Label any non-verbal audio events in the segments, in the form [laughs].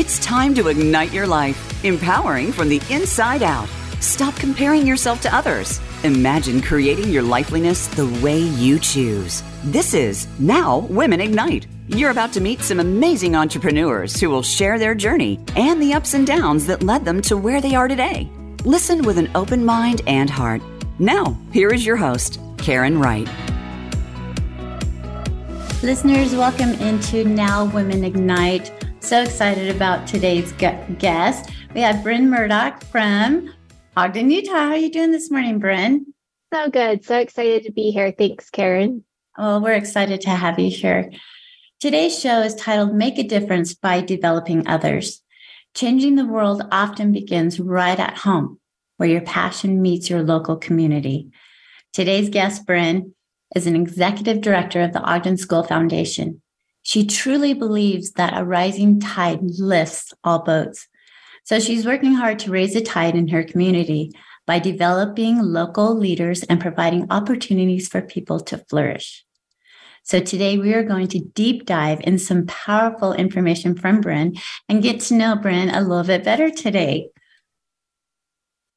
It's time to ignite your life, empowering from the inside out. Stop comparing yourself to others. Imagine creating your lifeliness the way you choose. This is Now Women Ignite. You're about to meet some amazing entrepreneurs who will share their journey and the ups and downs that led them to where they are today. Listen with an open mind and heart. Now, here is your host, Karen Wright. Listeners, welcome into Now Women Ignite. So excited about today's guest. We have Bryn Murdoch from Ogden, Utah. How are you doing this morning, Bryn? So good. So excited to be here. Thanks, Karen. Well, we're excited to have you here. Today's show is titled Make a Difference by Developing Others. Changing the world often begins right at home, where your passion meets your local community. Today's guest, Bryn, is an executive director of the Ogden School Foundation. She truly believes that a rising tide lifts all boats. So she's working hard to raise the tide in her community by developing local leaders and providing opportunities for people to flourish. So today we are going to deep dive in some powerful information from Bryn and get to know Bryn a little bit better today.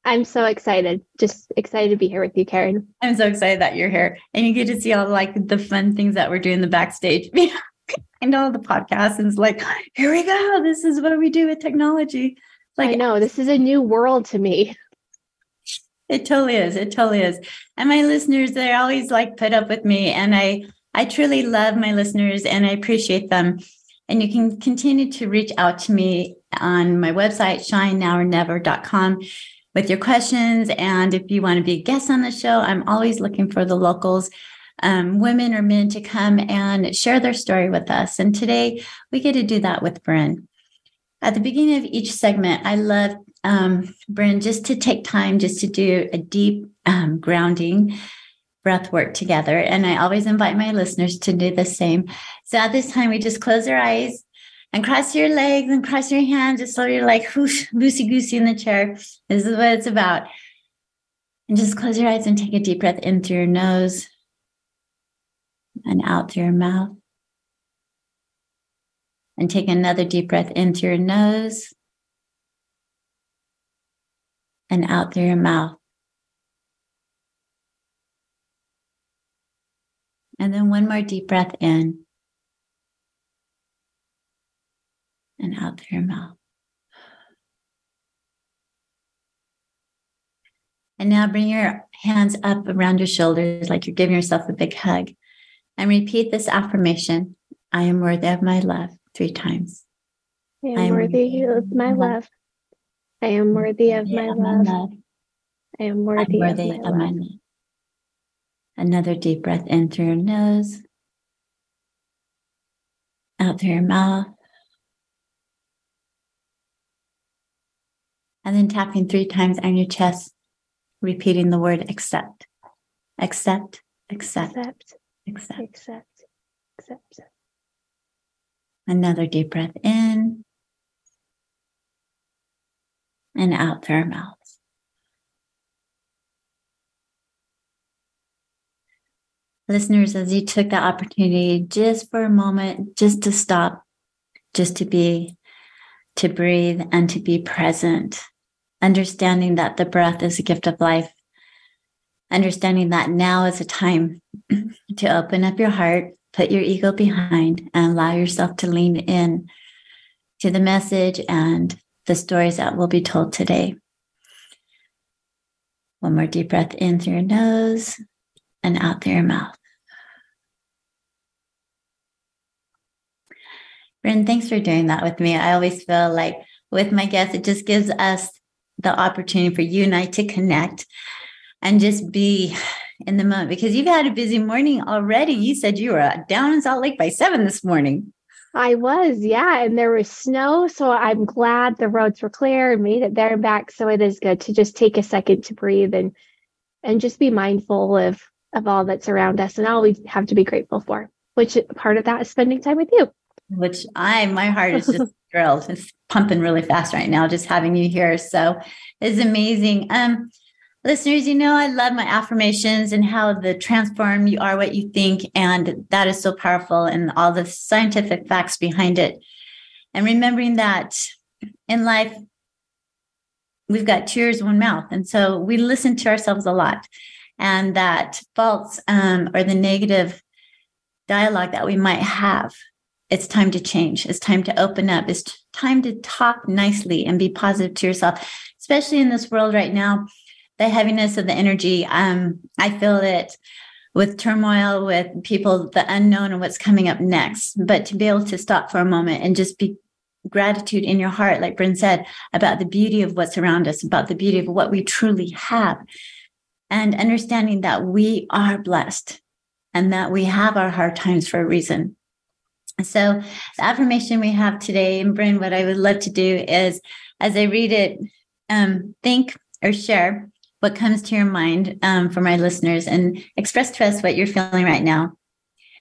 I'm so excited. Just excited to be here with you, Karen. I'm so excited that you're here and you get to see all like the fun things that we're doing the backstage. [laughs] all the podcasts and it's like, here we go. This is what we do with technology. Like I know this is a new world to me. It totally is. It totally is. And my listeners, they always like put up with me. And I I truly love my listeners and I appreciate them. And you can continue to reach out to me on my website, shinenowornever.com with your questions. And if you want to be a guest on the show, I'm always looking for the locals, um, women or men to come and share their story with us. And today we get to do that with Bryn. At the beginning of each segment, I love um, Bryn just to take time just to do a deep um, grounding breath work together. And I always invite my listeners to do the same. So at this time, we just close our eyes and cross your legs and cross your hands just so you're like whoosh, loosey goosey in the chair. This is what it's about. And just close your eyes and take a deep breath in through your nose and out through your mouth. And take another deep breath in through your nose and out through your mouth. And then one more deep breath in and out through your mouth. And now bring your hands up around your shoulders like you're giving yourself a big hug. And repeat this affirmation I am worthy of my love three times. I am, I am worthy of my love. I am worthy of my love. I am worthy, of, my, of my love. Another deep breath in through your nose, out through your mouth. And then tapping three times on your chest, repeating the word accept. Accept, accept, accept, accept, accept, accept. Another deep breath in and out through our mouths. Listeners, as you took the opportunity just for a moment, just to stop, just to be, to breathe, and to be present understanding that the breath is a gift of life, understanding that now is a time [clears throat] to open up your heart, put your ego behind, and allow yourself to lean in to the message and the stories that will be told today. One more deep breath in through your nose and out through your mouth. Bryn, thanks for doing that with me. I always feel like with my guests, it just gives us the opportunity for you and I to connect and just be in the moment because you've had a busy morning already. You said you were down in Salt Lake by seven this morning. I was, yeah. And there was snow. So I'm glad the roads were clear and made it there and back. So it is good to just take a second to breathe and and just be mindful of of all that's around us and all we have to be grateful for, which part of that is spending time with you. Which I my heart is just [laughs] thrilled. It's pumping really fast right now, just having you here. So it's amazing. Um, listeners, you know, I love my affirmations and how the transform you are what you think. And that is so powerful and all the scientific facts behind it. And remembering that in life, we've got two ears, one mouth. And so we listen to ourselves a lot. And that false um, or the negative dialogue that we might have, it's time to change. It's time to open up. It's time to talk nicely and be positive to yourself, especially in this world right now. The heaviness of the energy, um, I feel it with turmoil, with people, the unknown and what's coming up next. But to be able to stop for a moment and just be gratitude in your heart, like Bryn said, about the beauty of what's around us, about the beauty of what we truly have, and understanding that we are blessed and that we have our hard times for a reason. So, the affirmation we have today, and Bryn, what I would love to do is as I read it, um, think or share what comes to your mind um, for my listeners and express to us what you're feeling right now.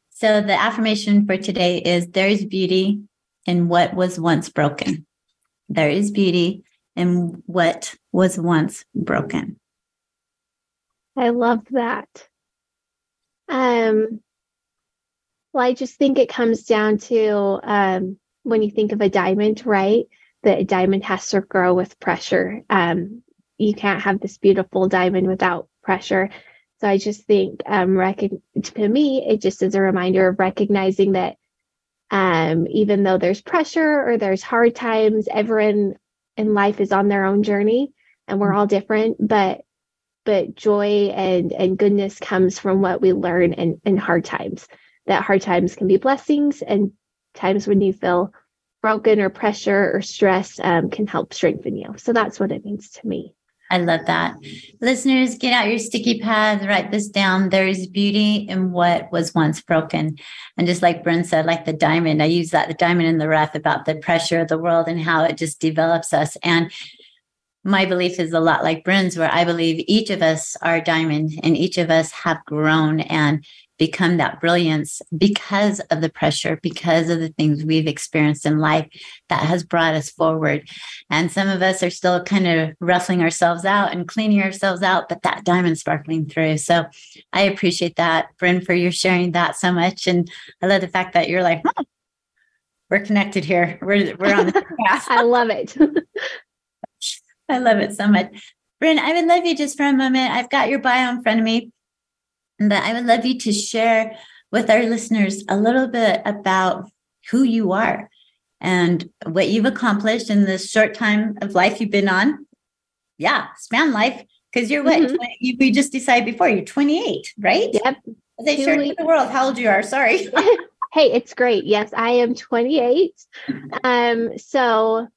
So, the affirmation for today is there is beauty in what was once broken. There is beauty in what was once broken. I love that. Um, well, I just think it comes down to um, when you think of a diamond, right? That a diamond has to grow with pressure. Um, you can't have this beautiful diamond without pressure. So I just think, um, rec- to me, it just is a reminder of recognizing that um, even though there's pressure or there's hard times, everyone in life is on their own journey, and we're all different. But but joy and and goodness comes from what we learn in, in hard times. That hard times can be blessings, and times when you feel broken or pressure or stress um, can help strengthen you. So that's what it means to me. I love that. Listeners, get out your sticky pads, write this down. There is beauty in what was once broken. And just like Bryn said, like the diamond, I use that, the diamond in the rough about the pressure of the world and how it just develops us. And my belief is a lot like Bryn's, where I believe each of us are diamond and each of us have grown and become that brilliance because of the pressure, because of the things we've experienced in life that has brought us forward. And some of us are still kind of ruffling ourselves out and cleaning ourselves out, but that diamond sparkling through. So I appreciate that, Bryn, for your sharing that so much. And I love the fact that you're like, oh, we're connected here. We're, we're on the [laughs] path. I love it. [laughs] I love it so much. Bryn, I would love you just for a moment. I've got your bio in front of me. But I would love you to share with our listeners a little bit about who you are and what you've accomplished in this short time of life you've been on. Yeah, span life, because you're what? Mm-hmm. 20, we just decided before you're 28, right? Yep. As I shared with the world how old you are. Sorry. [laughs] hey, it's great. Yes, I am 28. [laughs] Um, so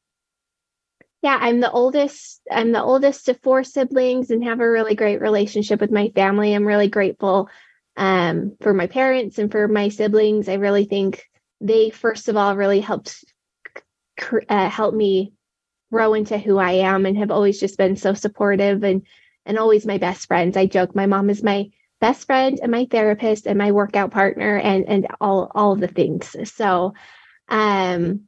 yeah, I'm the oldest. I'm the oldest of four siblings and have a really great relationship with my family. I'm really grateful um, for my parents and for my siblings. I really think they, first of all, really helped uh, help me grow into who I am and have always just been so supportive and and always my best friends. I joke my mom is my best friend and my therapist and my workout partner and and all all the things. So um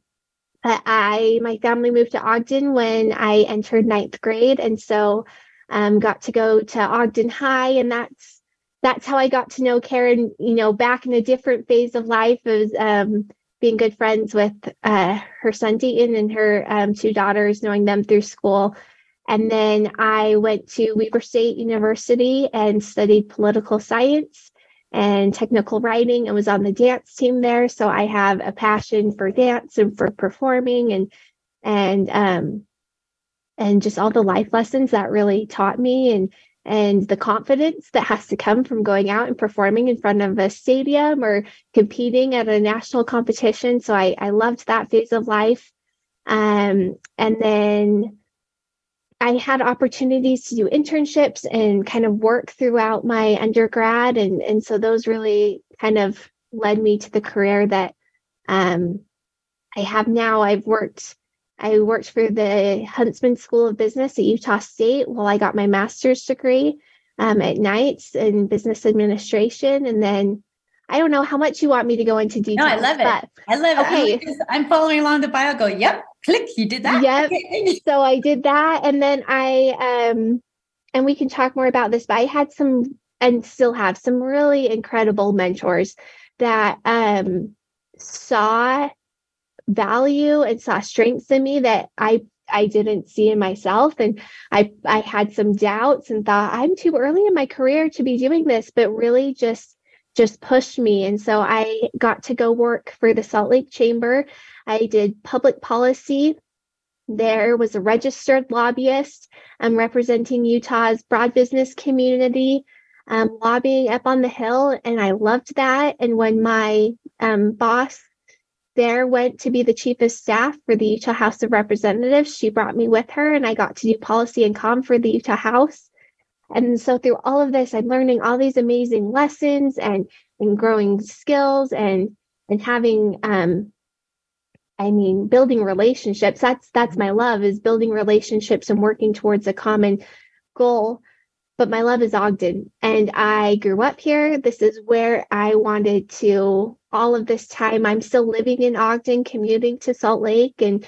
I my family moved to Ogden when I entered ninth grade, and so um, got to go to Ogden High, and that's that's how I got to know Karen. You know, back in a different phase of life, as um, being good friends with uh, her son Dayton and her um, two daughters, knowing them through school. And then I went to Weber State University and studied political science and technical writing and was on the dance team there. So I have a passion for dance and for performing and and um and just all the life lessons that really taught me and and the confidence that has to come from going out and performing in front of a stadium or competing at a national competition. So I, I loved that phase of life. Um, and then I had opportunities to do internships and kind of work throughout my undergrad. And, and so those really kind of led me to the career that um, I have now. I've worked, I worked for the Huntsman School of Business at Utah State while I got my master's degree um, at Knights in business administration. And then I don't know how much you want me to go into detail. No, I love it. I love okay. it. I'm, I'm following along the bio. Go, yep, click you did that yep so i did that and then i um and we can talk more about this but i had some and still have some really incredible mentors that um saw value and saw strengths in me that I I didn't see in myself. And I I had some doubts and thought I'm too early in my career to be doing this, but really just just pushed me. And so I got to go work for the Salt Lake Chamber. I did public policy. There was a registered lobbyist um, representing Utah's broad business community, um, lobbying up on the Hill. And I loved that. And when my um, boss there went to be the chief of staff for the Utah House of Representatives. She brought me with her, and I got to do policy and com for the Utah House. And so through all of this, I'm learning all these amazing lessons and and growing skills and and having um I mean building relationships. That's that's my love is building relationships and working towards a common goal. But my love is Ogden and I grew up here. This is where I wanted to all of this time. I'm still living in Ogden, commuting to Salt Lake and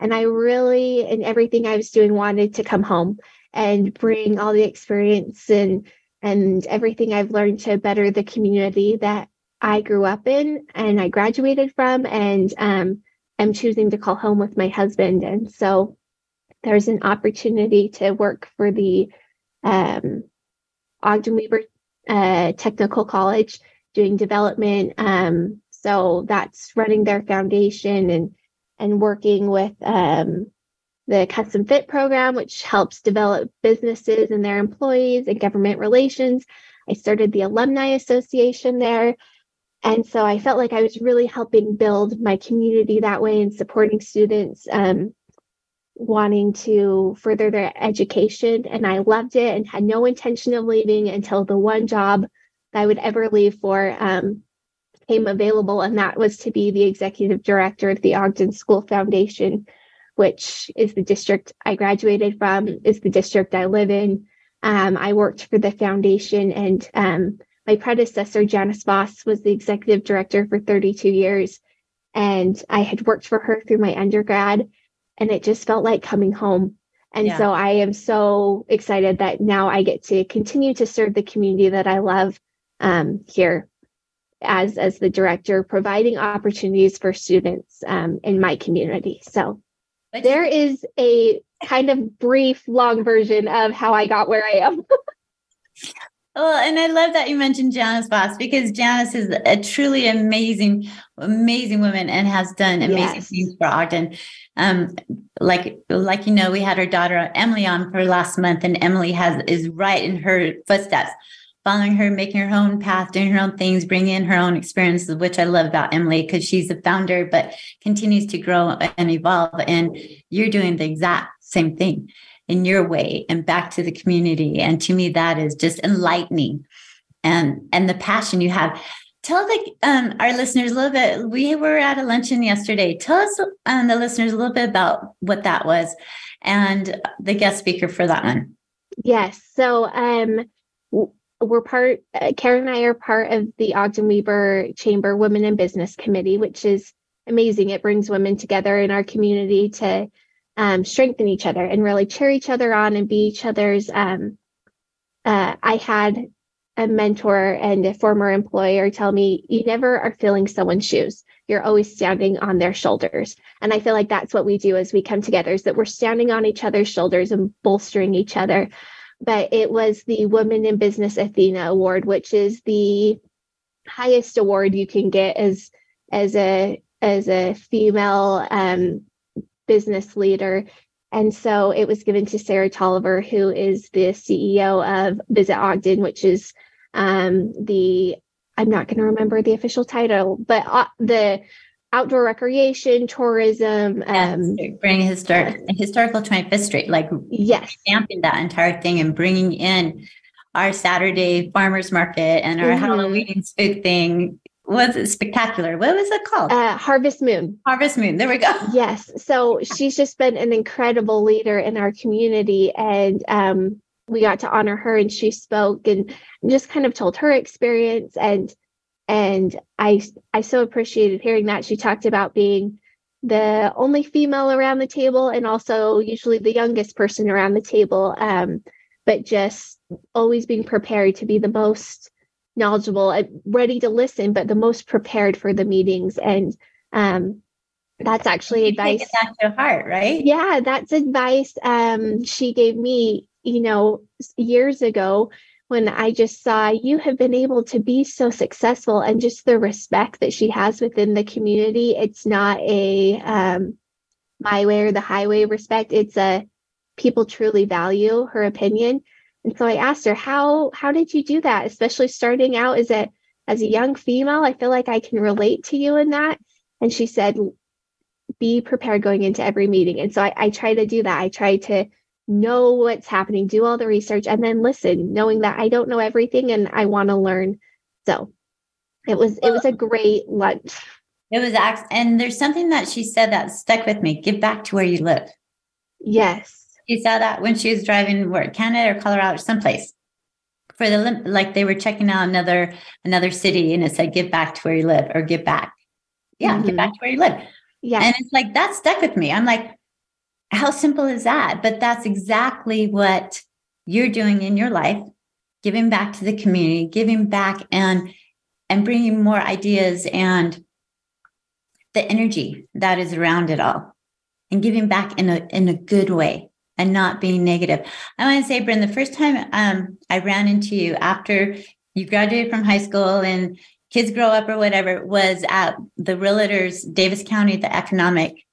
and I really and everything I was doing wanted to come home and bring all the experience and and everything I've learned to better the community that I grew up in and I graduated from and um, I'm choosing to call home with my husband. And so there's an opportunity to work for the um, Ogden Weber uh, Technical College doing development. Um, so that's running their foundation and and working with um, the Custom Fit program, which helps develop businesses and their employees and government relations. I started the Alumni Association there. And so I felt like I was really helping build my community that way and supporting students um, wanting to further their education. And I loved it and had no intention of leaving until the one job that I would ever leave for um, came available. And that was to be the executive director of the Ogden School Foundation which is the district I graduated from, is the district I live in. Um, I worked for the foundation, and um, my predecessor, Janice Voss, was the executive director for 32 years. And I had worked for her through my undergrad, and it just felt like coming home. And yeah. so I am so excited that now I get to continue to serve the community that I love um, here as as the director, providing opportunities for students um, in my community. So there is a kind of brief, long version of how I got where I am. [laughs] Well, and I love that you mentioned Janice Voss because Janice is a truly amazing, amazing woman and has done amazing yes. things for Ogden. Um, like, like you know, we had our daughter Emily on for last month, and Emily has is right in her footsteps following her, making her own path, doing her own things, bringing in her own experiences, which I love about Emily because she's a founder, but continues to grow and evolve. And you're doing the exact same thing in your way and back to the community. And to me, that is just enlightening and and the passion you have. Tell the um, our listeners a little bit. We were at a luncheon yesterday. Tell us um, the listeners a little bit about what that was and the guest speaker for that one. Yes. So um we're part, uh, Karen and I are part of the Ogden Weber Chamber Women in Business Committee, which is amazing. It brings women together in our community to um, strengthen each other and really cheer each other on and be each other's. Um, uh, I had a mentor and a former employer tell me, you never are filling someone's shoes. You're always standing on their shoulders. And I feel like that's what we do as we come together is that we're standing on each other's shoulders and bolstering each other but it was the Women in Business Athena Award, which is the highest award you can get as as a as a female um, business leader. And so it was given to Sara Toliver, who is the CEO of Visit Ogden, which is um, the I'm not going to remember the official title, but uh, the outdoor recreation, tourism, um, bring historic historical 25th Street, like yes, stamping that entire thing and bringing in our Saturday farmers market and our mm-hmm. Halloween spook thing was it spectacular. What was it called? Uh, Harvest Moon. Harvest Moon. There we go. [laughs] Yes. So she's just been an incredible leader in our community, and um, we got to honor her, and she spoke and just kind of told her experience and and I I so appreciated hearing that she talked about being the only female around the table and also usually the youngest person around the table um, but just always being prepared to be the most knowledgeable and ready to listen but the most prepared for the meetings and um, that's actually advice. Take that to heart, right? Yeah, that's advice um, she gave me, you know, years ago when I just saw you have been able to be so successful and just the respect that she has within the community. It's not a um, my way or the highway respect. It's a people truly value her opinion. And so I asked her, how how did you do that? Especially starting out as a as a young female, I feel like I can relate to you in that. And she said, be prepared going into every meeting. And so I, I try to do that. I try to know what's happening, do all the research, and then listen, knowing that I don't know everything and I want to learn. So it was it was a great lunch. It was and there's something that she said that stuck with me. Give back to where you live. Yes. You saw that when she was driving where Canada or Colorado or someplace for the like they were checking out another another city and it said give back to where you live or give back. Yeah, mm-hmm. give back to where you live. Yeah. And it's like that stuck with me. I'm like, how simple is that? But that's exactly what you're doing in your life, giving back to the community, giving back and and bringing more ideas and the energy that is around it all and giving back in a in a good way and not being negative. I want to say, Bryn, the first time um, I ran into you after you graduated from high school and kids grow up or whatever was at the realtors Davis County, the economic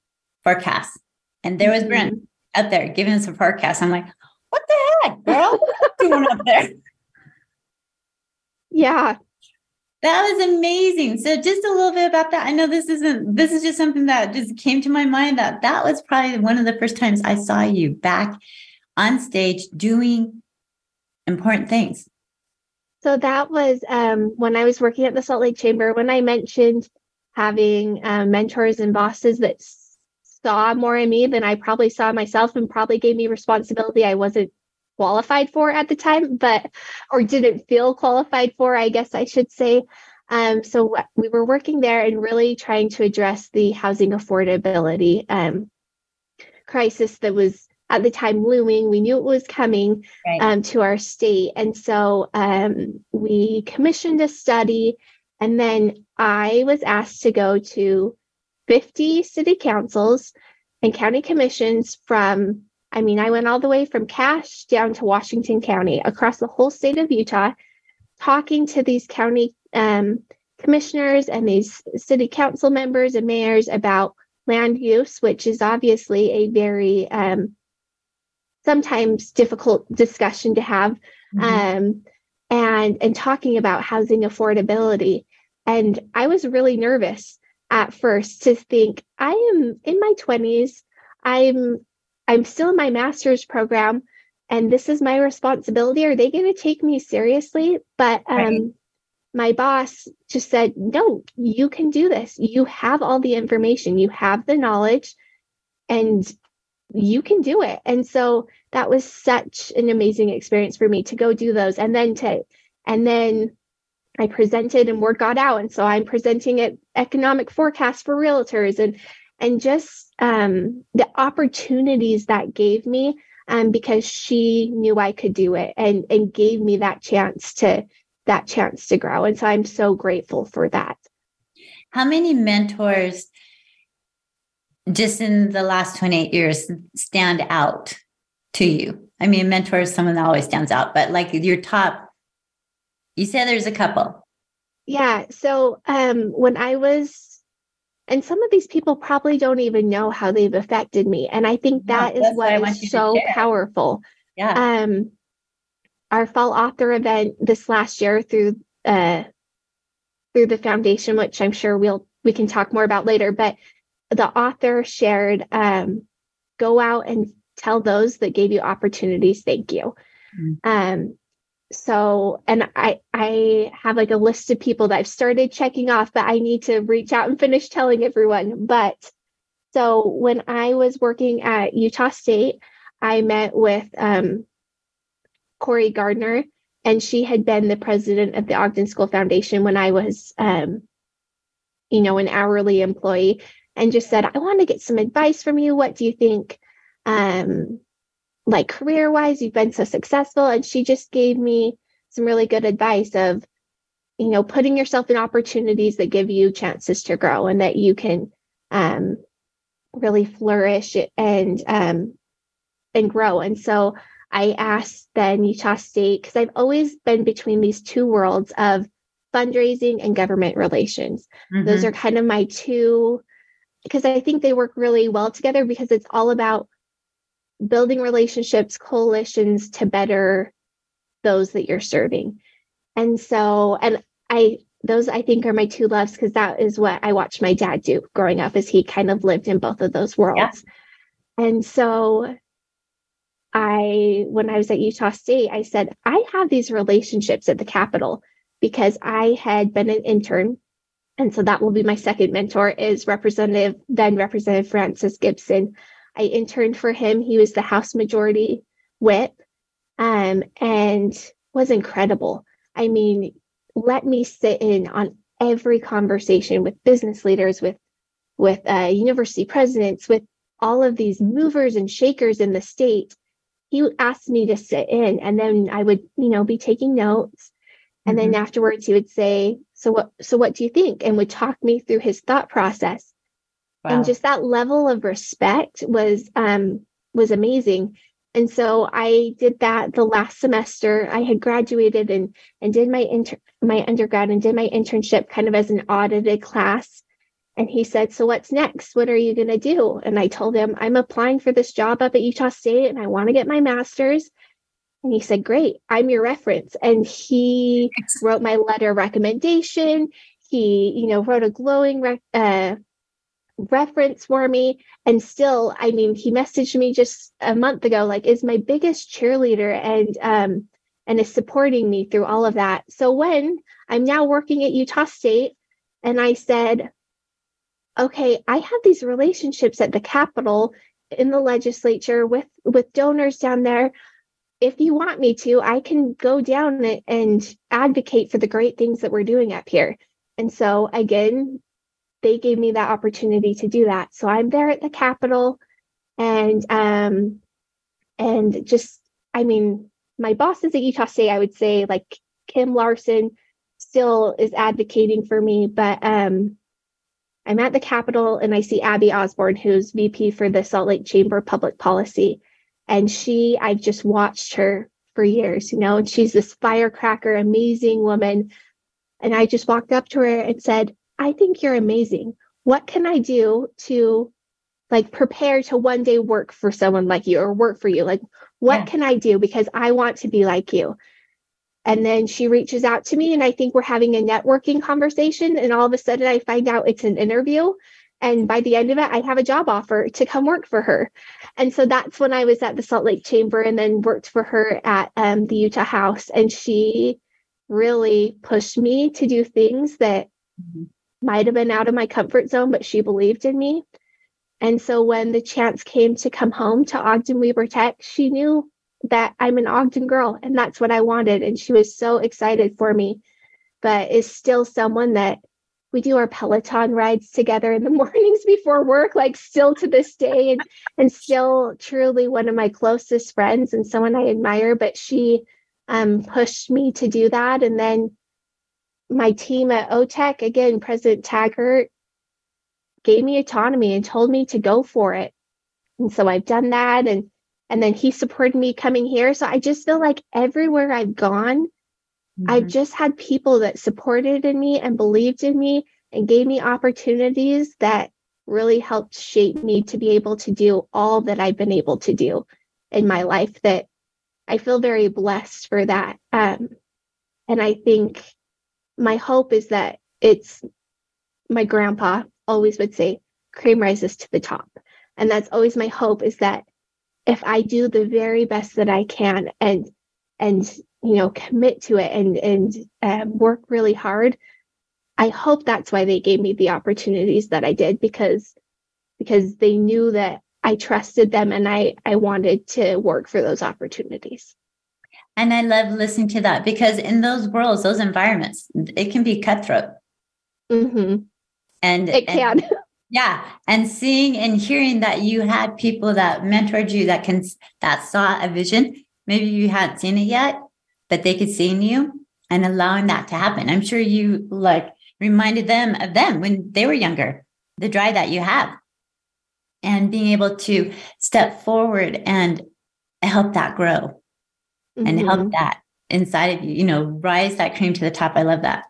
forecast. And there was Bryn mm-hmm. up there giving us a forecast. I'm like, what the heck, girl? What's doing up there? [laughs] Yeah. That was amazing. So just a little bit about that. I know this isn't this is just something that just came to my mind that that was probably one of the first times I saw you back on stage doing important things. So that was um, when I was working at the Salt Lake Chamber when I mentioned having um, mentors and bosses that saw more in me than I probably saw myself and probably gave me responsibility I wasn't qualified for at the time, but or didn't feel qualified for, I guess I should say. Um, so we were working there and really trying to address the housing affordability um, crisis that was at the time looming. We knew it was coming right. um, to our state. And so um, we commissioned a study. And then I was asked to go to 50 city councils and county commissions from I mean, I went all the way from Cache down to Washington County across the whole state of Utah, talking to these county um, commissioners and these city council members and mayors about land use, which is obviously a very um, sometimes difficult discussion to have, mm-hmm. um, and and talking about housing affordability. And I was really nervous at first to think I am in my twenties. I'm I'm still in my master's program and this is my responsibility. Are they going to take me seriously? But um, right. my boss just said, no, you can do this. You have all the information, you have the knowledge, and you can do it. And so that was such an amazing experience for me to go do those and then to, and then I presented and word got out. And so I'm presenting at economic forecast for realtors and and just um, the opportunities that gave me um, because she knew I could do it and and gave me that chance to that chance to grow. And so I'm so grateful for that. How many mentors just in the last 28 years stand out to you? I mean, mentor is someone that always stands out, but like your top, you said there's a couple. Yeah. So um, when I was and some of these people probably don't even know how they've affected me. And I think that yeah, is what is so powerful. Yeah. Um, our fall author event this last year through uh, through the foundation, which I'm sure we'll we can talk more about later, but the author shared um, go out and tell those that gave you opportunities thank you. Mm-hmm. Um, so and i i have like a list of people that i've started checking off but i need to reach out and finish telling everyone. But so when i was working at utah state i met with um, corey gardner and she had been the president of the ogden school foundation when i was um, you know an hourly employee and just said i want to get some advice from you. What do you think um, like career wise you've been so successful and she just gave me some really good advice of you know putting yourself in opportunities that give you chances to grow and that you can um really flourish and um, and grow. And so I asked then Utah State because I've always been between these two worlds of fundraising and government relations. Mm-hmm. Those are kind of my two because I think they work really well together because it's all about building relationships, coalitions to better those that you're serving. And so, and I, those I think are my two loves because that is what I watched my dad do growing up as he kind of lived in both of those worlds. Yeah. And so I, when I was at Utah State, I said, I have these relationships at the Capitol because I had been an intern. And so that will be my second mentor is Representative, then Representative Francis Gibson. I interned for him. He was the House Majority Whip um, and was incredible. I mean, let me sit in on every conversation with business leaders, with with uh, university presidents, with all of these movers and shakers in the state. He asked me to sit in, and then I would, you know, be taking notes. And mm-hmm. then afterwards, he would say, "So what? So what do you think?" and would talk me through his thought process. Wow. And just that level of respect was um, was amazing and so I did that the last semester. I had graduated and and did my inter- my undergrad and did my internship kind of as an audited class. And he said, "So what's next? What are you going to do?" And I told him, "I'm applying for this job up at Utah State and I want to get my master's." And he said, "Great, I'm your reference." And he wrote my letter of recommendation. He, you know, wrote a glowing re- uh, reference for me. And still i mean he messaged me just a month ago like is my biggest cheerleader and um and is supporting me through all of that? So when i'm now working at utah state and i said okay i have these relationships at the capitol in the legislature with with donors down there. If you want me to i can go down and advocate for the great things that we're doing up here. And so again they gave me that opportunity to do that. So I'm there at the Capitol and um and just I mean my bosses at Utah State, I would say like Kim Larson still is advocating for me, but um I'm at the Capitol and I see Abby Osborne, who's VP for the Salt Lake Chamber of Public Policy. And she, I've just watched her for years, you know, and she's this firecracker, amazing woman. And I just walked up to her and said, I think you're amazing. What can I do to like prepare to one day work for someone like you or work for you? Like, what yeah. can I do? Because I want to be like you. And then she reaches out to me, and I think we're having a networking conversation. And all of a sudden, I find out it's an interview. And by the end of it, I have a job offer to come work for her. And so that's when I was at the Salt Lake Chamber and then worked for her at um, the Utah House. And she really pushed me to do things that mm-hmm might have been out of my comfort zone, but she believed in me. And so when the chance came to come home to Ogden Weber Tech, she knew that I'm an Ogden girl and that's what I wanted. And she was so excited for me, but is still someone that we do our Peloton rides together in the [laughs] mornings before work, like still to this day, and, and still truly one of my closest friends and someone I admire. But she um, pushed me to do that. And then my team at OTEC, again, President Taggart gave me autonomy and told me to go for it. And so I've done that. And and then he supported me coming here. So I just feel like everywhere I've gone, mm-hmm. I've just had people that supported in me and believed in me and gave me opportunities that really helped shape me to be able to do all that I've been able to do in my life that I feel very blessed for that. Um, and I think my hope is that it's my grandpa always would say cream rises to the top. And that's always my hope is that if i do the very best that i can and and you know commit to it and and um, work really hard i hope that's why they gave me the opportunities that i did because because they knew that i trusted them and i i wanted to work for those opportunities and I love listening to that because in those worlds, those environments, it can be cutthroat. Mm-hmm. And it can. [laughs] Yeah. And seeing and hearing that you had people that mentored you that can that saw a vision. Maybe you hadn't seen it yet, but they could see in you and allowing that to happen. I'm sure you like reminded them of them when they were younger, the drive that you have. and being able to step forward and help that grow mm-hmm. and help that inside of you, you know, rise that cream to the top. I love that.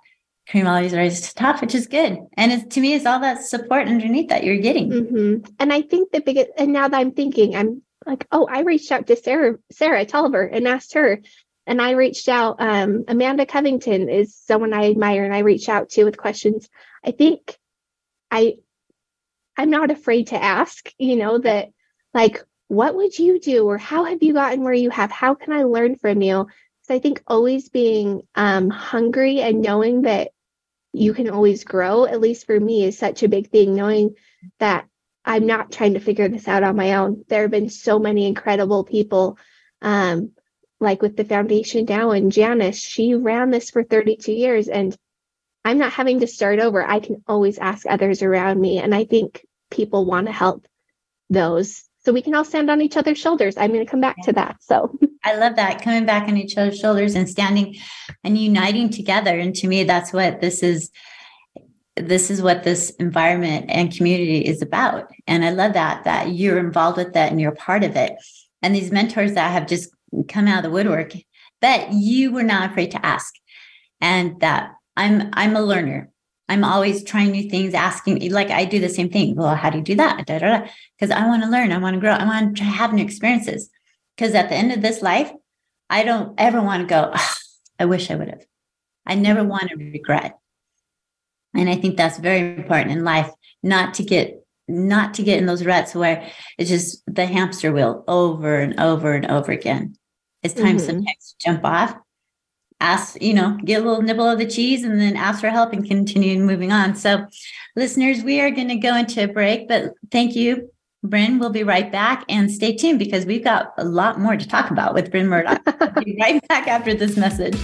Cream always rises to the top, which is good. And it's, to me, it's all that support underneath that you're getting. Mm-hmm. And I think the biggest, and now that I'm thinking, I'm like, oh, I reached out to Sara, Sara Toliver and asked her. And I reached out, um, Amanda Covington is someone I admire and I reach out to with questions. I think I I'm not afraid to ask, you know, that like, what would you do? Or how have you gotten where you have? How can I learn from you? So I think always being um, hungry and knowing that you can always grow, at least for me, is such a big thing, knowing that I'm not trying to figure this out on my own. There have been so many incredible people, um, like with the foundation now, and Janice, she ran this for 32 years, and I'm not having to start over. I can always ask others around me. And I think people want to help those. So we can all stand on each other's shoulders. I'm going to come back to that. So [laughs] I love that coming back on each other's shoulders and standing and uniting together. And to me, that's what this is. This is what this environment and community is about. And I love that, that you're involved with that and you're part of it. And these mentors that have just come out of the woodwork, but you were not afraid to ask. And that I'm I'm a learner. I'm always trying new things, asking like I do the same thing. Well, how do you do that? Because I want to learn, I want to grow, I want to have new experiences. Because at the end of this life, I don't ever want to go. Oh, I wish I would have. I never want to regret. And I think that's very important in life, not to get not to get in those ruts where it's just the hamster wheel over and over and over again. It's time mm-hmm. sometimes to jump off ask, you know, get a little nibble of the cheese and then ask for help and continue moving on. So, listeners, we are going to go into a break, but thank you. Bryn, we'll be right back and stay tuned because we've got a lot more to talk about with Bryn Murdoch. be right back after this message.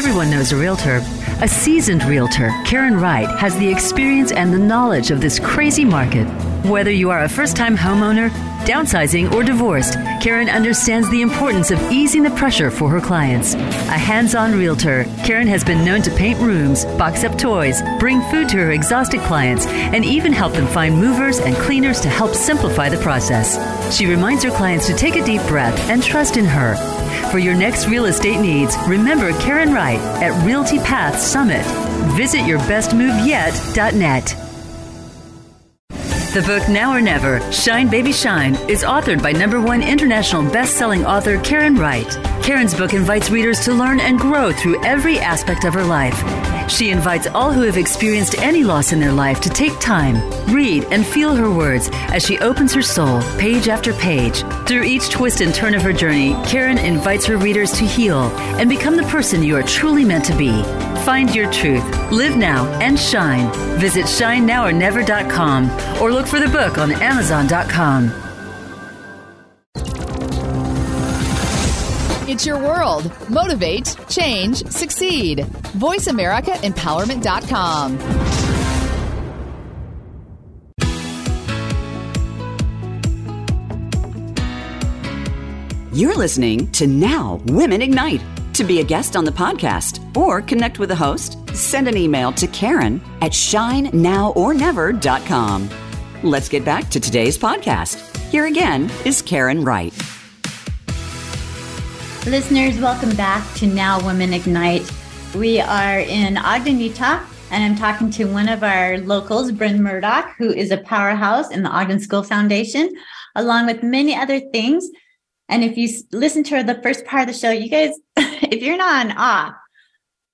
Everyone knows a realtor. A seasoned realtor, Karen Wright, has the experience and the knowledge of this crazy market. Whether you are a first time homeowner, downsizing, or divorced, Karen understands the importance of easing the pressure for her clients. A hands on realtor, Karen has been known to paint rooms, box up toys, bring food to her exhausted clients, and even help them find movers and cleaners to help simplify the process. She reminds her clients to take a deep breath and trust in her. For your next real estate needs, remember Karen Wright at Realty Path Summit. Visit yourbestmoveyet.net. The book Now or Never, Shine Baby Shine, is authored by number one international best-selling author Karen Wright. Karen's book invites readers to learn and grow through every aspect of her life. She invites all who have experienced any loss in their life to take time, read, and feel her words as she opens her soul page after page. Through each twist and turn of her journey, Karen invites her readers to heal and become the person you are truly meant to be. Find your truth, live now, and shine. Visit shinenowornever.com or look for the book on amazon.com. It's your world. Motivate, change, succeed. VoiceAmericaEmpowerment.com. You're listening to Now Women Ignite. To be a guest on the podcast or connect with the host, send an email to Karen at shinenowornever.com. Let's get back to today's podcast. Here again is Karen Wright. Listeners, welcome back to Now Women Ignite. We are in Ogden, Utah, and I'm talking to one of our locals, Bryn Murdoch, who is a powerhouse in the Ogden School Foundation, along with many other things. And if you listen to the first part of the show, you guys, [laughs] if you're not in awe,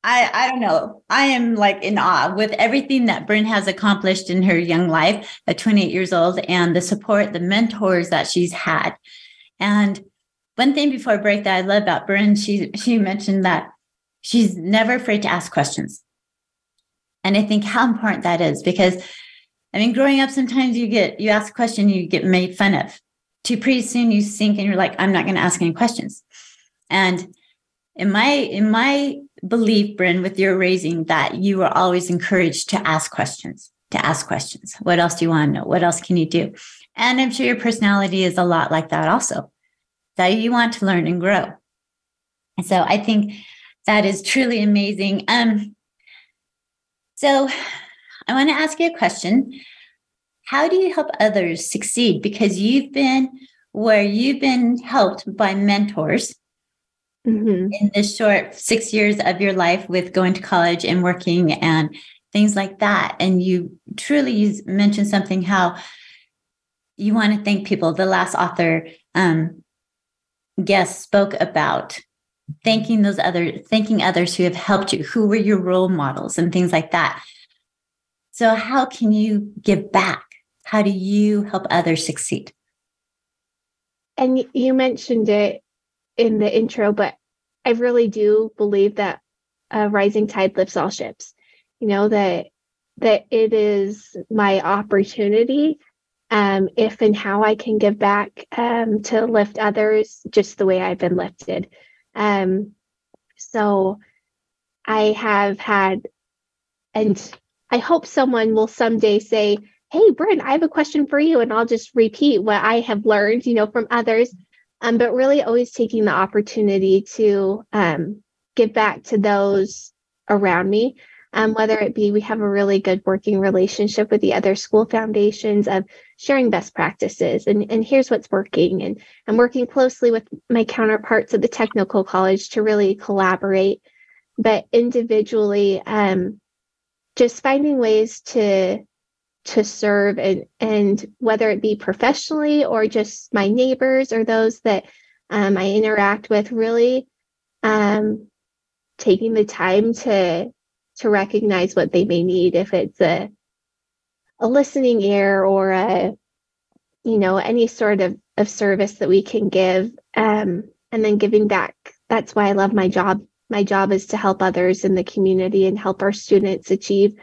I, I don't know. I am like in awe with everything that Bryn has accomplished in her young life at 28 years old and the support, the mentors that she's had. And one thing before break that I love about Bryn, she she mentioned that she's never afraid to ask questions. And I think how important that is because I mean, growing up, sometimes you get you ask a question, you get made fun of. Too pretty soon you sink and you're like, I'm not going to ask any questions. And in my in my belief, Bryn, with your raising, that you are always encouraged to ask questions, to ask questions. What else do you want to know? What else can you do? And I'm sure your personality is a lot like that also that you want to learn and grow. And So I think that is truly amazing. Um, so I want to ask you a question. How do you help others succeed? Because you've been where you've been helped by mentors mm-hmm. in this short six years of your life with going to college and working and things like that. And you truly you mentioned something how you want to thank people. The last author um, guest spoke about thanking those other thanking others who have helped you who were your role models and things like that. So how can you give back? How do you help others succeed? And you mentioned it in the intro but i really do believe that a rising tide lifts all ships. You know that that it is my opportunity um, if and how I can give back um, to lift others just the way I've been lifted. Um, so I have had, and I hope someone will someday say, Hey, Bryn, I have a question for you. And I'll just repeat what I have learned, you know, from others. Um, but really always taking the opportunity to um, give back to those around me um, whether it be we have a really good working relationship with the other school foundations of sharing best practices and, and here's what's working and i'm working closely with my counterparts at the technical college to really collaborate but individually um, just finding ways to to serve and and whether it be professionally or just my neighbors or those that um, i interact with really um, taking the time to to recognize what they may need if it's a a listening ear or a you know any sort of of service that we can give um, and then giving back. That's why i love my job. My job is to help others in the community and help our students achieve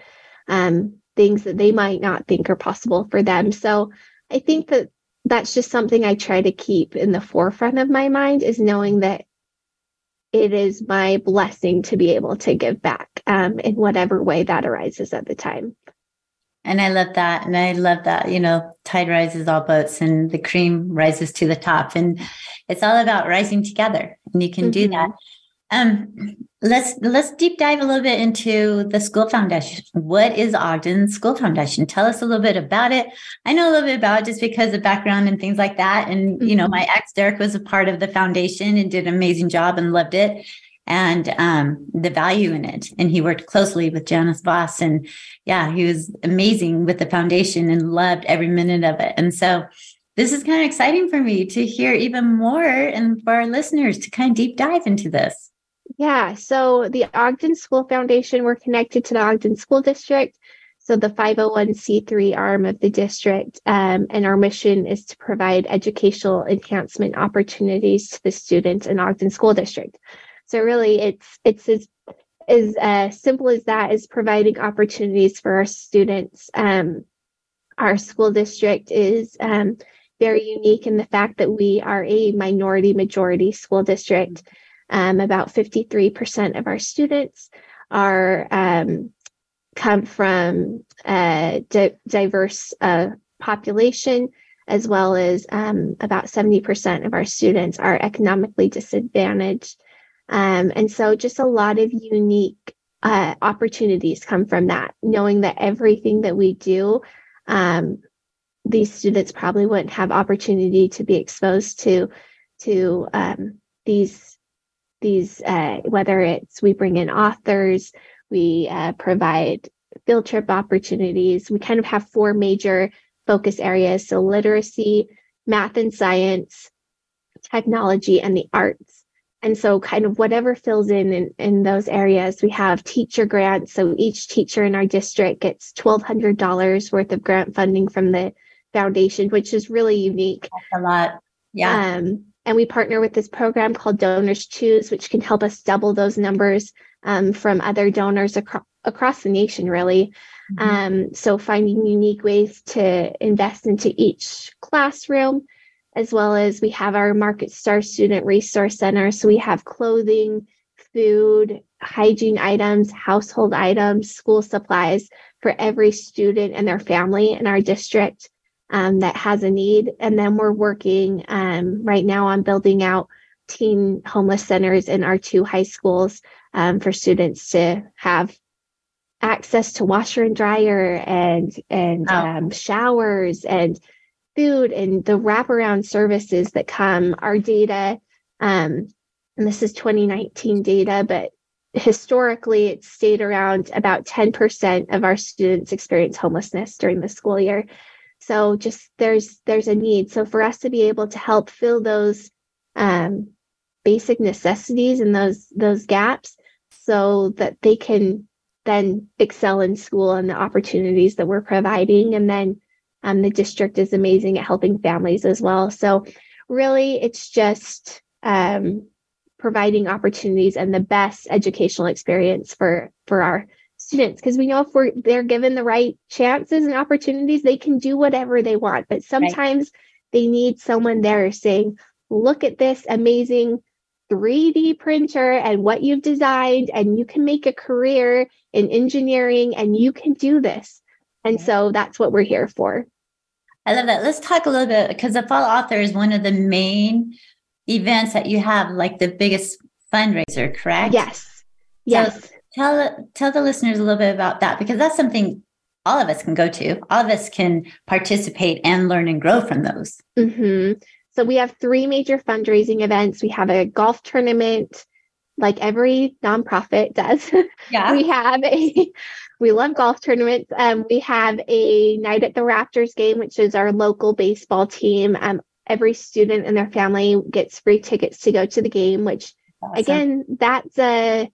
um, things that they might not think are possible for them. So i think that that's just something i try to keep in the forefront of my mind is knowing that it is my blessing to be able to give back um, in whatever way that arises at the time. And I love that. And I love that, you know, tide rises all boats and the cream rises to the top. And it's all about rising together. And you can mm-hmm. do that. Um, let's let's deep dive a little bit into the school foundation. What is Ogden School Foundation? Tell us a little bit about it. I know a little bit about it just because of background and things like that. And mm-hmm. you know, mm-hmm. my ex Derek was a part of the foundation and did an amazing job and loved it and um, the value in it. And he worked closely with Janice Voss. And yeah, he was amazing with the foundation and loved every minute of it. And so this is kind of exciting for me to hear even more and for our listeners to kind of deep dive into this. Yeah. So the Ogden School Foundation, we're connected to the Ogden School District. So the 501c3 arm of the district. Um, and our mission is to provide educational enhancement opportunities to the students in Ogden School District. So really it's it's as as uh, simple as that is providing opportunities for our students. Um, our school district is um, very unique in the fact that we are a minority majority school district. Um, about 53% of our students are um, come from a di- diverse uh, population, as well as um, about 70% of our students are economically disadvantaged. Um, and so, just a lot of unique uh, opportunities come from that, knowing that everything that we do, um, these students probably wouldn't have opportunity to be exposed to to um, these these, uh, whether it's we bring in authors, we uh, provide field trip opportunities. We kind of have four major focus areas so literacy, math and science, technology, and the arts. And so, kind of whatever fills in, in in those areas, we have teacher grants. So each teacher in our district gets $1,200 worth of grant funding from the foundation, which is really unique. That's a lot. Yeah. Um, and we partner with this program called Donors Choose, which can help us double those numbers um, from other donors acro- across the nation, really. Mm-hmm. Um, so, finding unique ways to invest into each classroom, as well as we have our Market Star Student Resource Center. So, we have clothing, food, hygiene items, household items, school supplies for every student and their family in our district um, that has a need. And then we're working um, right now on building out teen homeless centers in our two high schools um, for students to have access to washer and dryer and and oh. um, showers and food and the wraparound services that come. Our data, um, and this is 2019 data, but historically it's stayed around about 10% of our students experience homelessness during the school year. So just there's there's a need. So for us to be able to help fill those um, basic necessities and those those gaps, so that they can then excel in school and the opportunities that we're providing, and then um, the district is amazing at helping families as well. So really, it's just um, providing opportunities and the best educational experience for for our students because we know if we're they're given the right chances and opportunities they can do whatever they want but sometimes right. they need someone there saying look at this amazing 3D printer and what you've designed and you can make a career in engineering and you can do this and so that's what we're here for I love that. Let's talk a little bit because the Fall Author is one of the main events that you have, like the biggest fundraiser, correct? Yes. Yes. Tell tell the listeners a little bit about that because that's something all of us can go to. All of us can participate and learn and grow from those. Mm-hmm. So we have three major fundraising events. We have a golf tournament, like every nonprofit does. [laughs] Yeah. we have a [laughs] we love golf tournaments. Um, we have a night at the Raptors game, which is our local baseball team. Um, every student and their family gets free tickets to go to the game, which awesome. again, that's a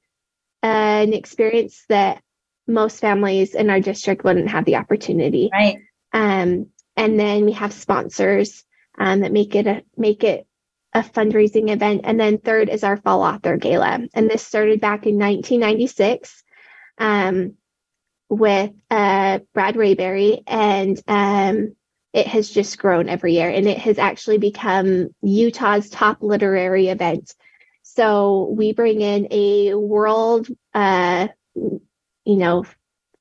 an experience that most families in our district wouldn't have the opportunity. Right. Um, and then we have sponsors um, that make it a make it a fundraising event. And then third is our fall author gala. And this started back in 1996 um, with uh, Brad Rayberry. And um, it has just grown every year. And it has actually become Utah's top literary event. So we bring in a world, uh, you know,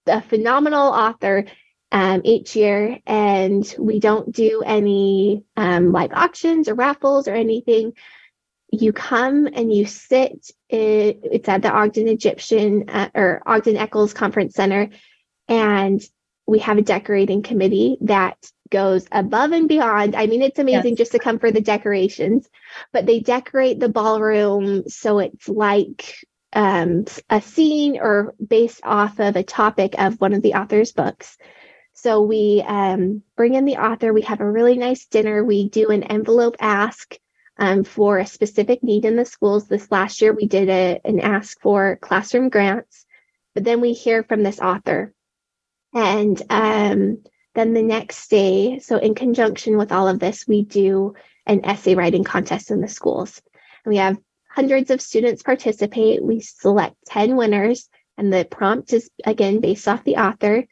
a phenomenal author um, each year, and we don't do any um, live auctions or raffles or anything. You come and you sit. It, it's at the Ogden Egyptian uh, or Ogden Eccles Conference Center, and we have a decorating committee that goes above and beyond. I mean, it's amazing yes. just to come for the decorations, but they decorate the ballroom so it's like um, a scene or based off of a topic of one of the author's books. So we um, bring in the author, we have a really nice dinner, we do an envelope ask um, for a specific need in the schools. This last year, we did a, an ask for classroom grants, but then we hear from this author. And um, then the next day, so in conjunction with all of this, we do an essay writing contest in the schools. And we have hundreds of students participate. We select 10 winners, and the prompt is again based off the author.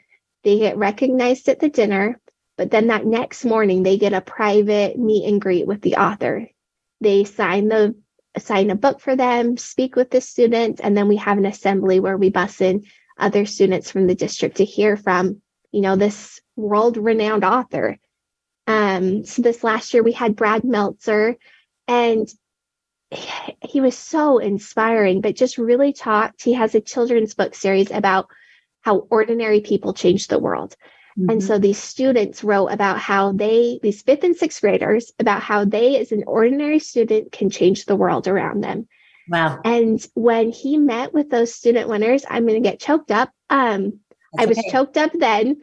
They get recognized at the dinner, but then that next morning they get a private meet and greet with the author. They sign the sign a book for them, speak with the students, and then we have an assembly where we bus in other students from the district to hear from, you know, this world renowned author. Um, so this last year we had Brad Meltzer, and he was so inspiring, but just really talked. He has a children's book series about how ordinary people change the world. Mm-hmm. And so these students wrote about how they, these fifth and sixth graders, about how they, as an ordinary student, can change the world around them. Wow. And when he met with those student winners, I'm going to get choked up. Um, I was okay. choked up then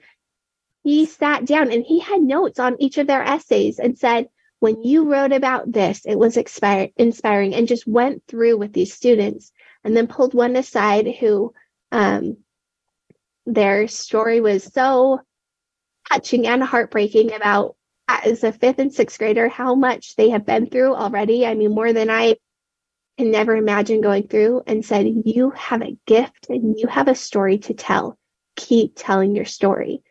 he sat down and he had notes on each of their essays and said, when you wrote about this, it was inspire- inspiring and just went through with these students and then pulled one aside who um, their story was so touching and heartbreaking about as a fifth and sixth grader how much they have been through already. I mean, more than I can never imagine going through, and said, You have a gift and you have a story to tell. Keep telling your story.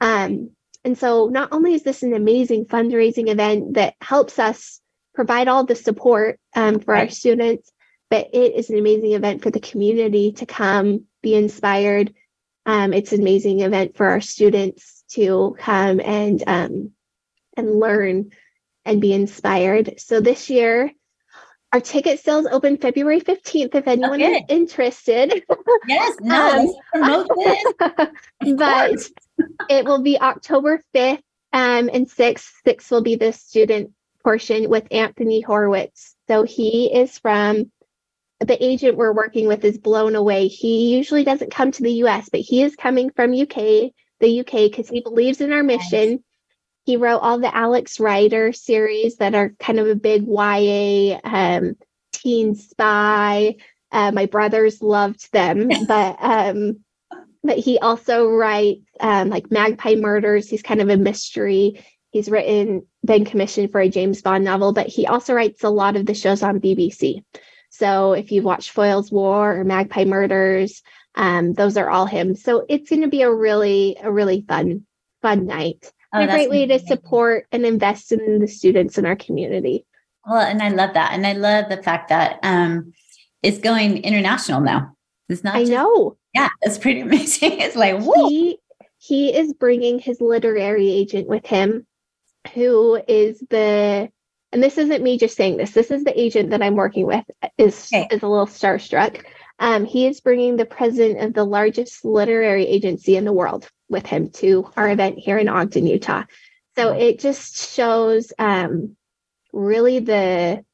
Um, and so not only is this an amazing fundraising event that helps us provide all the support um, for right. our students, but it is an amazing event for the community to come be inspired. Um, it's an amazing event for our students to come and um, and learn and be inspired. So this year, our ticket sales open February 15th if anyone okay. is interested. Yes, no, [laughs] um, [laughs] but it will be October 5th um, and 6th. 6th will be the student portion with Anthony Horowitz. So he is from the agent we're working with is blown away. He usually doesn't come to the US, but he is coming from UK, the UK, because he believes in our mission. He wrote all the Alex Rider series that are kind of a big YA um, teen spy. Uh, my brothers loved them, [laughs] but um, but he also writes um, like Magpie Murders. He's kind of a mystery. He's written, been commissioned for a James Bond novel, but he also writes a lot of the shows on BBC. So if you've watched Foyle's War or Magpie Murders, um, those are all him. So it's going to be a really, a really fun, fun night. Oh, a great way to support and invest in the students in our community. Well, and I love that. And I love the fact that um, it's going international now. It's not. I just, know. Yeah, it's pretty [laughs] amazing. It's like, whoa. He, he is bringing his literary agent with him, who is the, and this isn't me just saying this, this is the agent that I'm working with, is, okay. is a little starstruck. Um, he is bringing the president of the largest literary agency in the world with him to our event here in Ogden, Utah. So it just shows um, really the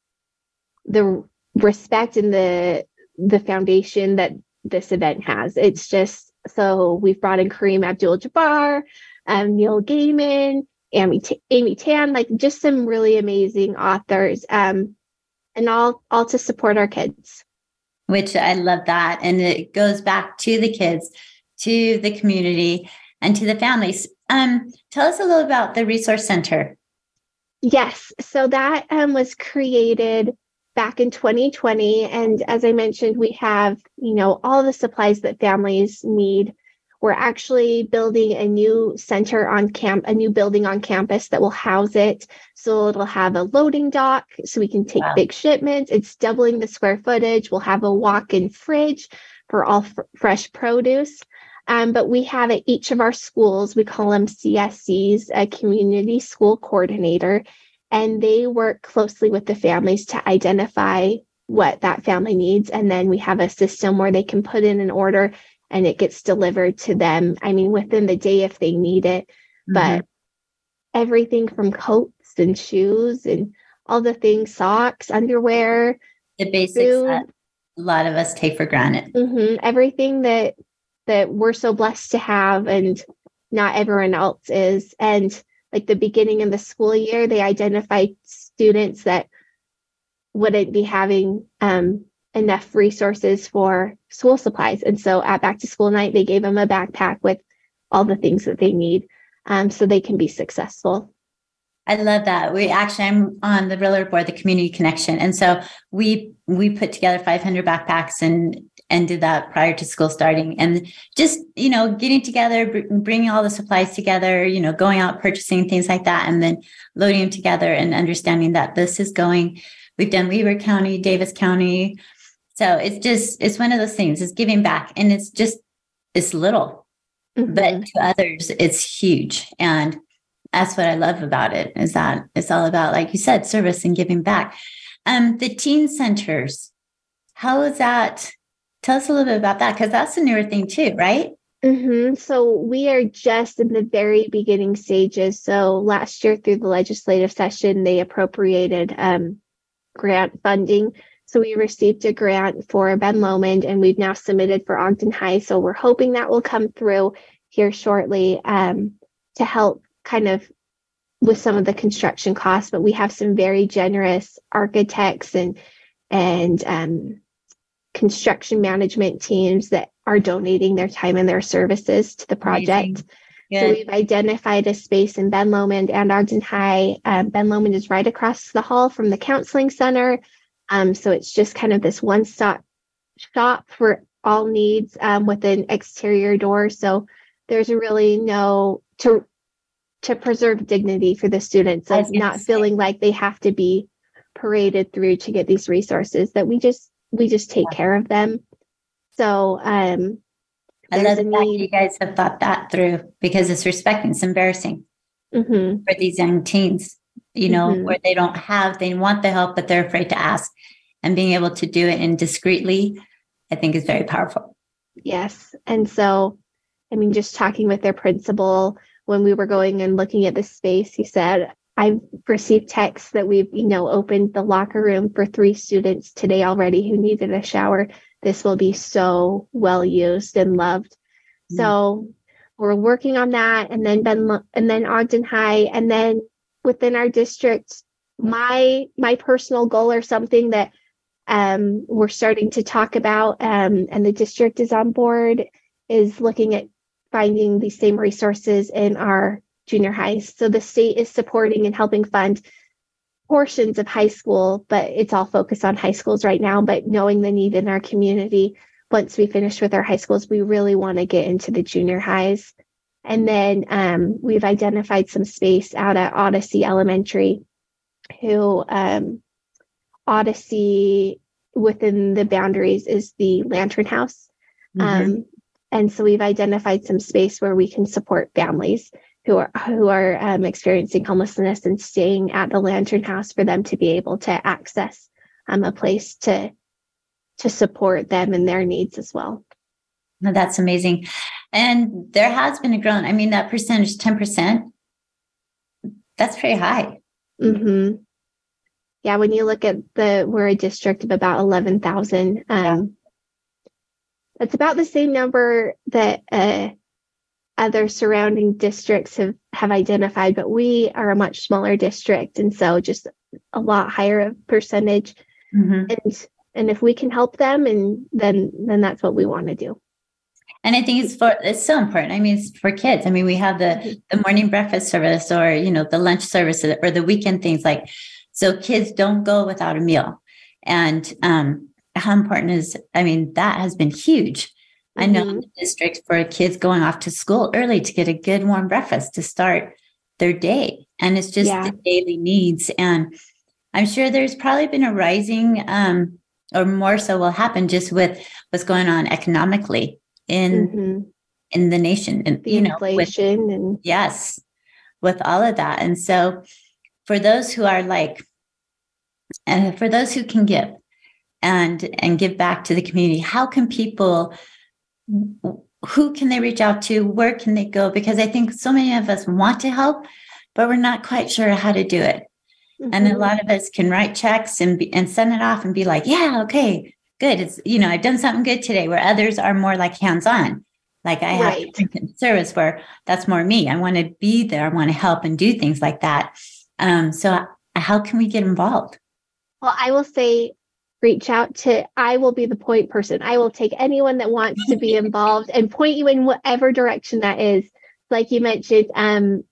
the respect and the the foundation that this event has. It's just so we've brought in Kareem Abdul-Jabbar, um, Neil Gaiman, Amy, T- Amy Tan, like just some really amazing authors, um, and all all to support our kids. Which I love that, and it goes back to the kids, to the community, and to the families. Um, tell us a little about the resource center. Yes, so that um, was created back in 2020, and as I mentioned, we have you know all the supplies that families need. We're actually building a new center on camp, a new building on campus that will house it. So it'll have a loading dock so we can take wow. big shipments. It's doubling the square footage. We'll have a walk in fridge for all f- fresh produce. Um, but we have at each of our schools, we call them CSCs, a community school coordinator, and they work closely with the families to identify what that family needs. And then we have a system where they can put in an order and it gets delivered to them. I mean, within the day if they need it, mm-hmm. but everything from coats and shoes and all the things, socks, underwear, the basics food, that a lot of us take for granted. Mm-hmm, everything that that we're so blessed to have and not everyone else is. And like the beginning of the school year, they identified students that wouldn't be having um, enough resources for school supplies. And so at back to school night, they gave them a backpack with all the things that they need um, so they can be successful. I love that. We actually, I'm on the realtor board, the community connection. And so we, we put together 500 backpacks and and did that prior to school starting and just you know getting together bringing all the supplies together you know going out purchasing things like that and then loading them together and understanding that this is going we've done weber county davis county. So it's just it's one of those things it's giving back and it's just it's little mm-hmm. but to others it's huge. And that's what i love about it is that it's all about like you said service and giving back. Um the teen centers how is that Tell us a little bit about that because that's a newer thing too, right? Mm-hmm. So we are just in the very beginning stages. So last year through the legislative session, they appropriated um, grant funding. So we received a grant for Ben Lomond and we've now submitted for Ogden High. So we're hoping that will come through here shortly um, to help kind of with some of the construction costs. But we have some very generous architects and and um, construction management teams that are donating their time and their services to the project. So we've identified a space in Ben Lomond and Ogden High. Um, ben Lomond is right across the hall from the counseling center. Um, so it's just kind of this one stop shop for all needs um, with an exterior door. So there's really no to to preserve dignity for the students of not feeling like they have to be paraded through to get these resources that we just we just take care of them. So um I love that you guys have thought that through because it's respecting. It's embarrassing mm-hmm. for these young teens, you know, mm-hmm. where they don't have, they want the help, but they're afraid to ask. and being able to do it and discreetly, I think is very powerful. Yes. And so, I mean, just talking with their principal when we were going and looking at the space, he said, I've received texts that we've, you know, opened the locker room for three students today already who needed a shower. This will be so well used and loved. Mm-hmm. So we're working on that and then Ben and then Ogden High and then within our district my my personal goal or something that um, we're starting to talk about um, and the district is on board is looking at finding these same resources in our junior highs so the state is supporting and helping fund portions of high school but it's all focused on high schools right now but knowing the need in our community once we finish with our high schools, we really want to get into the junior highs. And then um, we've identified some space out at Odyssey Elementary, who um, Odyssey within the boundaries is the Lantern House. Mm-hmm. Um, and so we've identified some space where we can support families who are who are um, experiencing homelessness and staying at the Lantern House for them to be able to access um, a place to to support them and their needs as well. that's amazing. And there has been a growth. I mean, that percentage, 10%, that's pretty high. Mm-hmm. Yeah, when you look at the, we're a district of about 11,000. Um, yeah. That's about the same number that uh, other surrounding districts have, have identified, but we are a much smaller district. And so just a lot higher percentage. Mm-hmm. And and if we can help them and then then that's what we want to do and i think it's for it's so important i mean it's for kids i mean we have the mm-hmm. the morning breakfast service or you know the lunch service or the weekend things like so kids don't go without a meal and um how important is i mean that has been huge. I know mm-hmm. the district for kids going off to school early to get a good warm breakfast to start their day and it's just yeah. the daily needs and i'm sure there's probably been a rising um or more so will happen just with what's going on economically in mm-hmm. in the nation and the you know inflation with, and yes with all of that and so for those who are like and for those who can give and and give back to the community how can people who can they reach out to where can they go because i think so many of us want to help but we're not quite sure how to do it Mm-hmm. And a mm-hmm. lot of us can write checks and be, and send it off and be like, yeah, okay, good. It's you know, I've done something good today. Where others are more like hands on. Like I right. have service where that's more me. I want to be there. I want to help and do things like that. Um, so how can we get involved? Well, I will say reach out to I will be the point person. I will take anyone that wants to be involved and point you in whatever direction that is. Like you mentioned, um,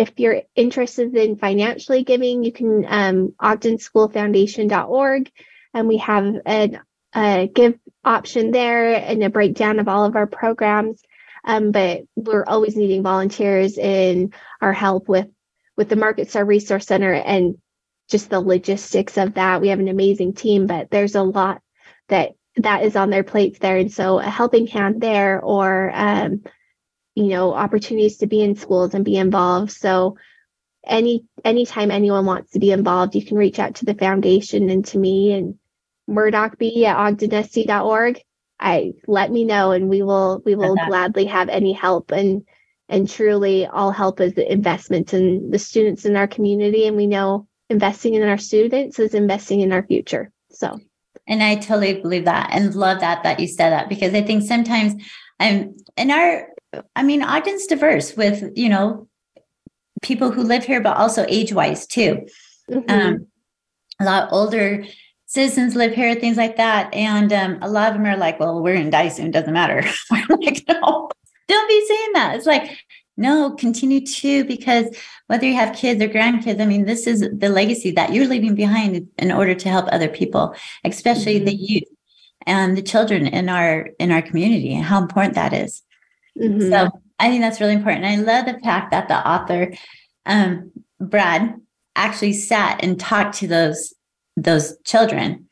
if you're interested in financially giving, you can um, ogdenschoolfoundation.org, and we have an, a give option there and a breakdown of all of our programs. Um, but we're always needing volunteers in our help with with the Market Star Resource Center and just the logistics of that. We have an amazing team, but there's a lot that that is on their plates there, and so a helping hand there or um, you know opportunities to be in schools and be involved. So any anytime anyone wants to be involved you can reach out to the foundation and to me and murdoch b at ogdensc.org i let me know and we will we will gladly have any help. And and truly all help is the investment in the students in our community. And we know investing in our students is investing in our future so and i totally believe that and love that that you said that because i think sometimes i'm in our I mean, Ogden's diverse with, you know, people who live here, but also age wise too. Mm-hmm. Um, a lot older citizens live here, things like that. And um, a lot of them are like, well, we're in die soon. doesn't matter. [laughs] we're like, no, don't be saying that. It's like, no, continue to, because whether you have kids or grandkids, I mean, this is the legacy that you're leaving behind in order to help other people, especially mm-hmm. the youth and the children in our in our community and how important that is. Mm-hmm. So I think that's really important. I love the fact that the author, um, Brad, actually sat and talked to those those children.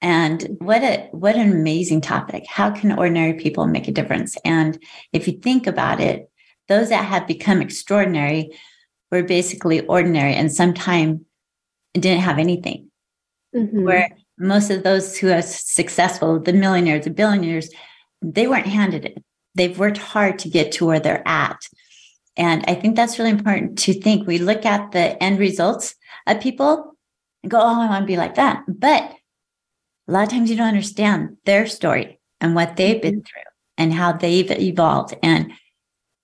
And what a what an amazing topic. How can ordinary people make a difference? And if you think about it, those that have become extraordinary were basically ordinary and sometimes didn't have anything. Mm-hmm. Where most of those who are successful, the millionaires, the billionaires, they weren't handed it. They've worked hard to get to where they're at. And I think that's really important to think. We look at the end results of people and go, oh, I want to be like that. But a lot of times you don't understand their story and what they've been mm-hmm. through and how they've evolved and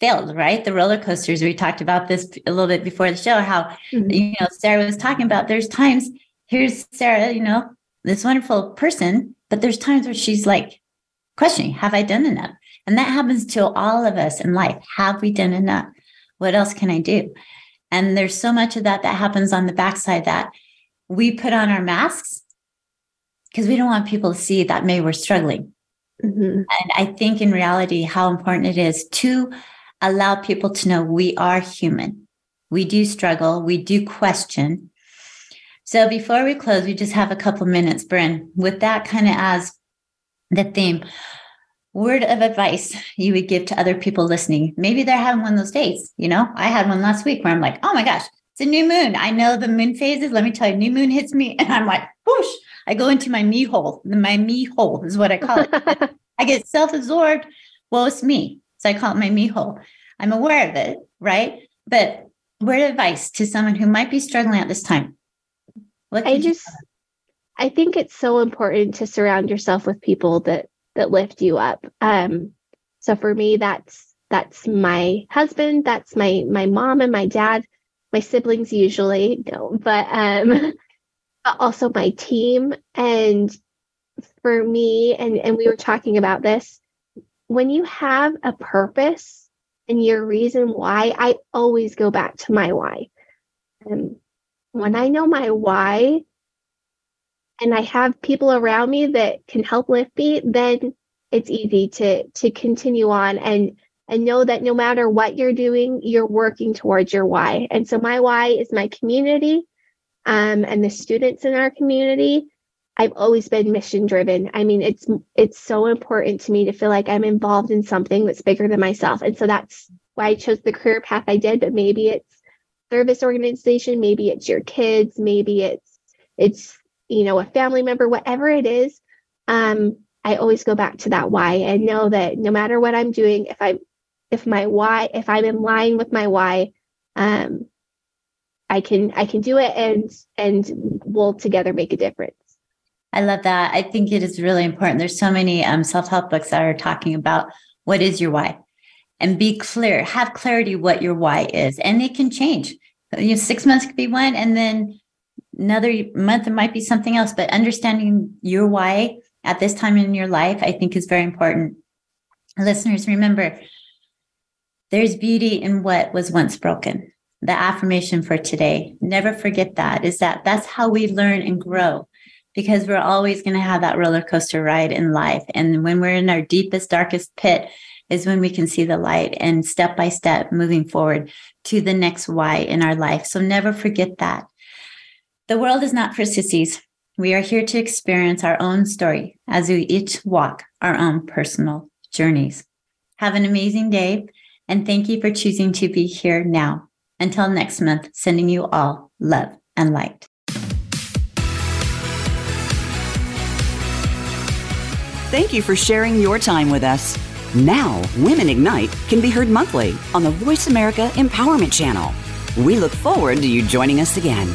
failed, right? The roller coasters. We talked about this a little bit before the show, how, mm-hmm. you know, Sara was talking about there's times, here's Sara, you know, this wonderful person, but there's times where she's like questioning, have I done enough? And that happens to all of us in life. Have we done enough? What else can I do? And there's so much of that that happens on the backside that we put on our masks because we don't want people to see that maybe we're struggling. Mm-hmm. And I think in reality, how important it is to allow people to know we are human. We do struggle, we do question. So before we close, we just have a couple minutes, Bryn, with that kind of as the theme. Word of advice you would give to other people listening. Maybe they're having one of those days. You know, I had one last week where I'm like, oh my gosh, it's a new moon. I know the moon phases. Let me tell you, new moon hits me, [laughs] and I'm like, whoosh, I go into my me hole. My me hole is what I call it. [laughs] I get self absorbed. Well, it's me. So I call it my me hole. I'm aware of it, right? But word advice to someone who might be struggling at this time. I just, I think it's so important to surround yourself with people that that lift you up. Um, so for me, that's that's my husband, that's my my mom and my dad, my siblings usually don't, but um, [laughs] but also my team. And for me, and and we were talking about this, when you have a purpose and your reason why, I always go back to my why. And when I know my why, and I have people around me that can help lift me, then it's easy to to continue on and and know that no matter what you're doing, you're working towards your why. And so my why is my community um, and the students in our community. I've always been mission driven. I mean, it's it's so important to me to feel like I'm involved in something that's bigger than myself. And so that's why I chose the career path I did, but maybe it's service organization, maybe it's your kids, maybe it's it's you know a family member, whatever it is. Um, I always go back to that why and know that no matter what I'm doing, if I if my why, if I'm in line with my why, um, I can I can do it and and we'll together make a difference. I love that. I think it is really important. There's so many um, self-help books that are talking about what is your why and be clear, have clarity what your why is. And it can change. You know, six months could be one, and then another month it might be something else. But understanding your why at this time in your life, I think is very important. Listeners, remember there's beauty in what was once broken. The affirmation for today, never forget that, is that that's how we learn and grow because we're always going to have that roller coaster ride in life. And when we're in our deepest, darkest pit, is when we can see the light and step by step moving forward to the next why in our life. So never forget that. The world is not for sissies. We are here to experience our own story as we each walk our own personal journeys. Have an amazing day, and thank you for choosing to be here now. Until next month, sending you all love and light. Thank you for sharing your time with us. Now, Women Ignite can be heard monthly on the Voice America Empowerment Channel. We look forward to you joining us again.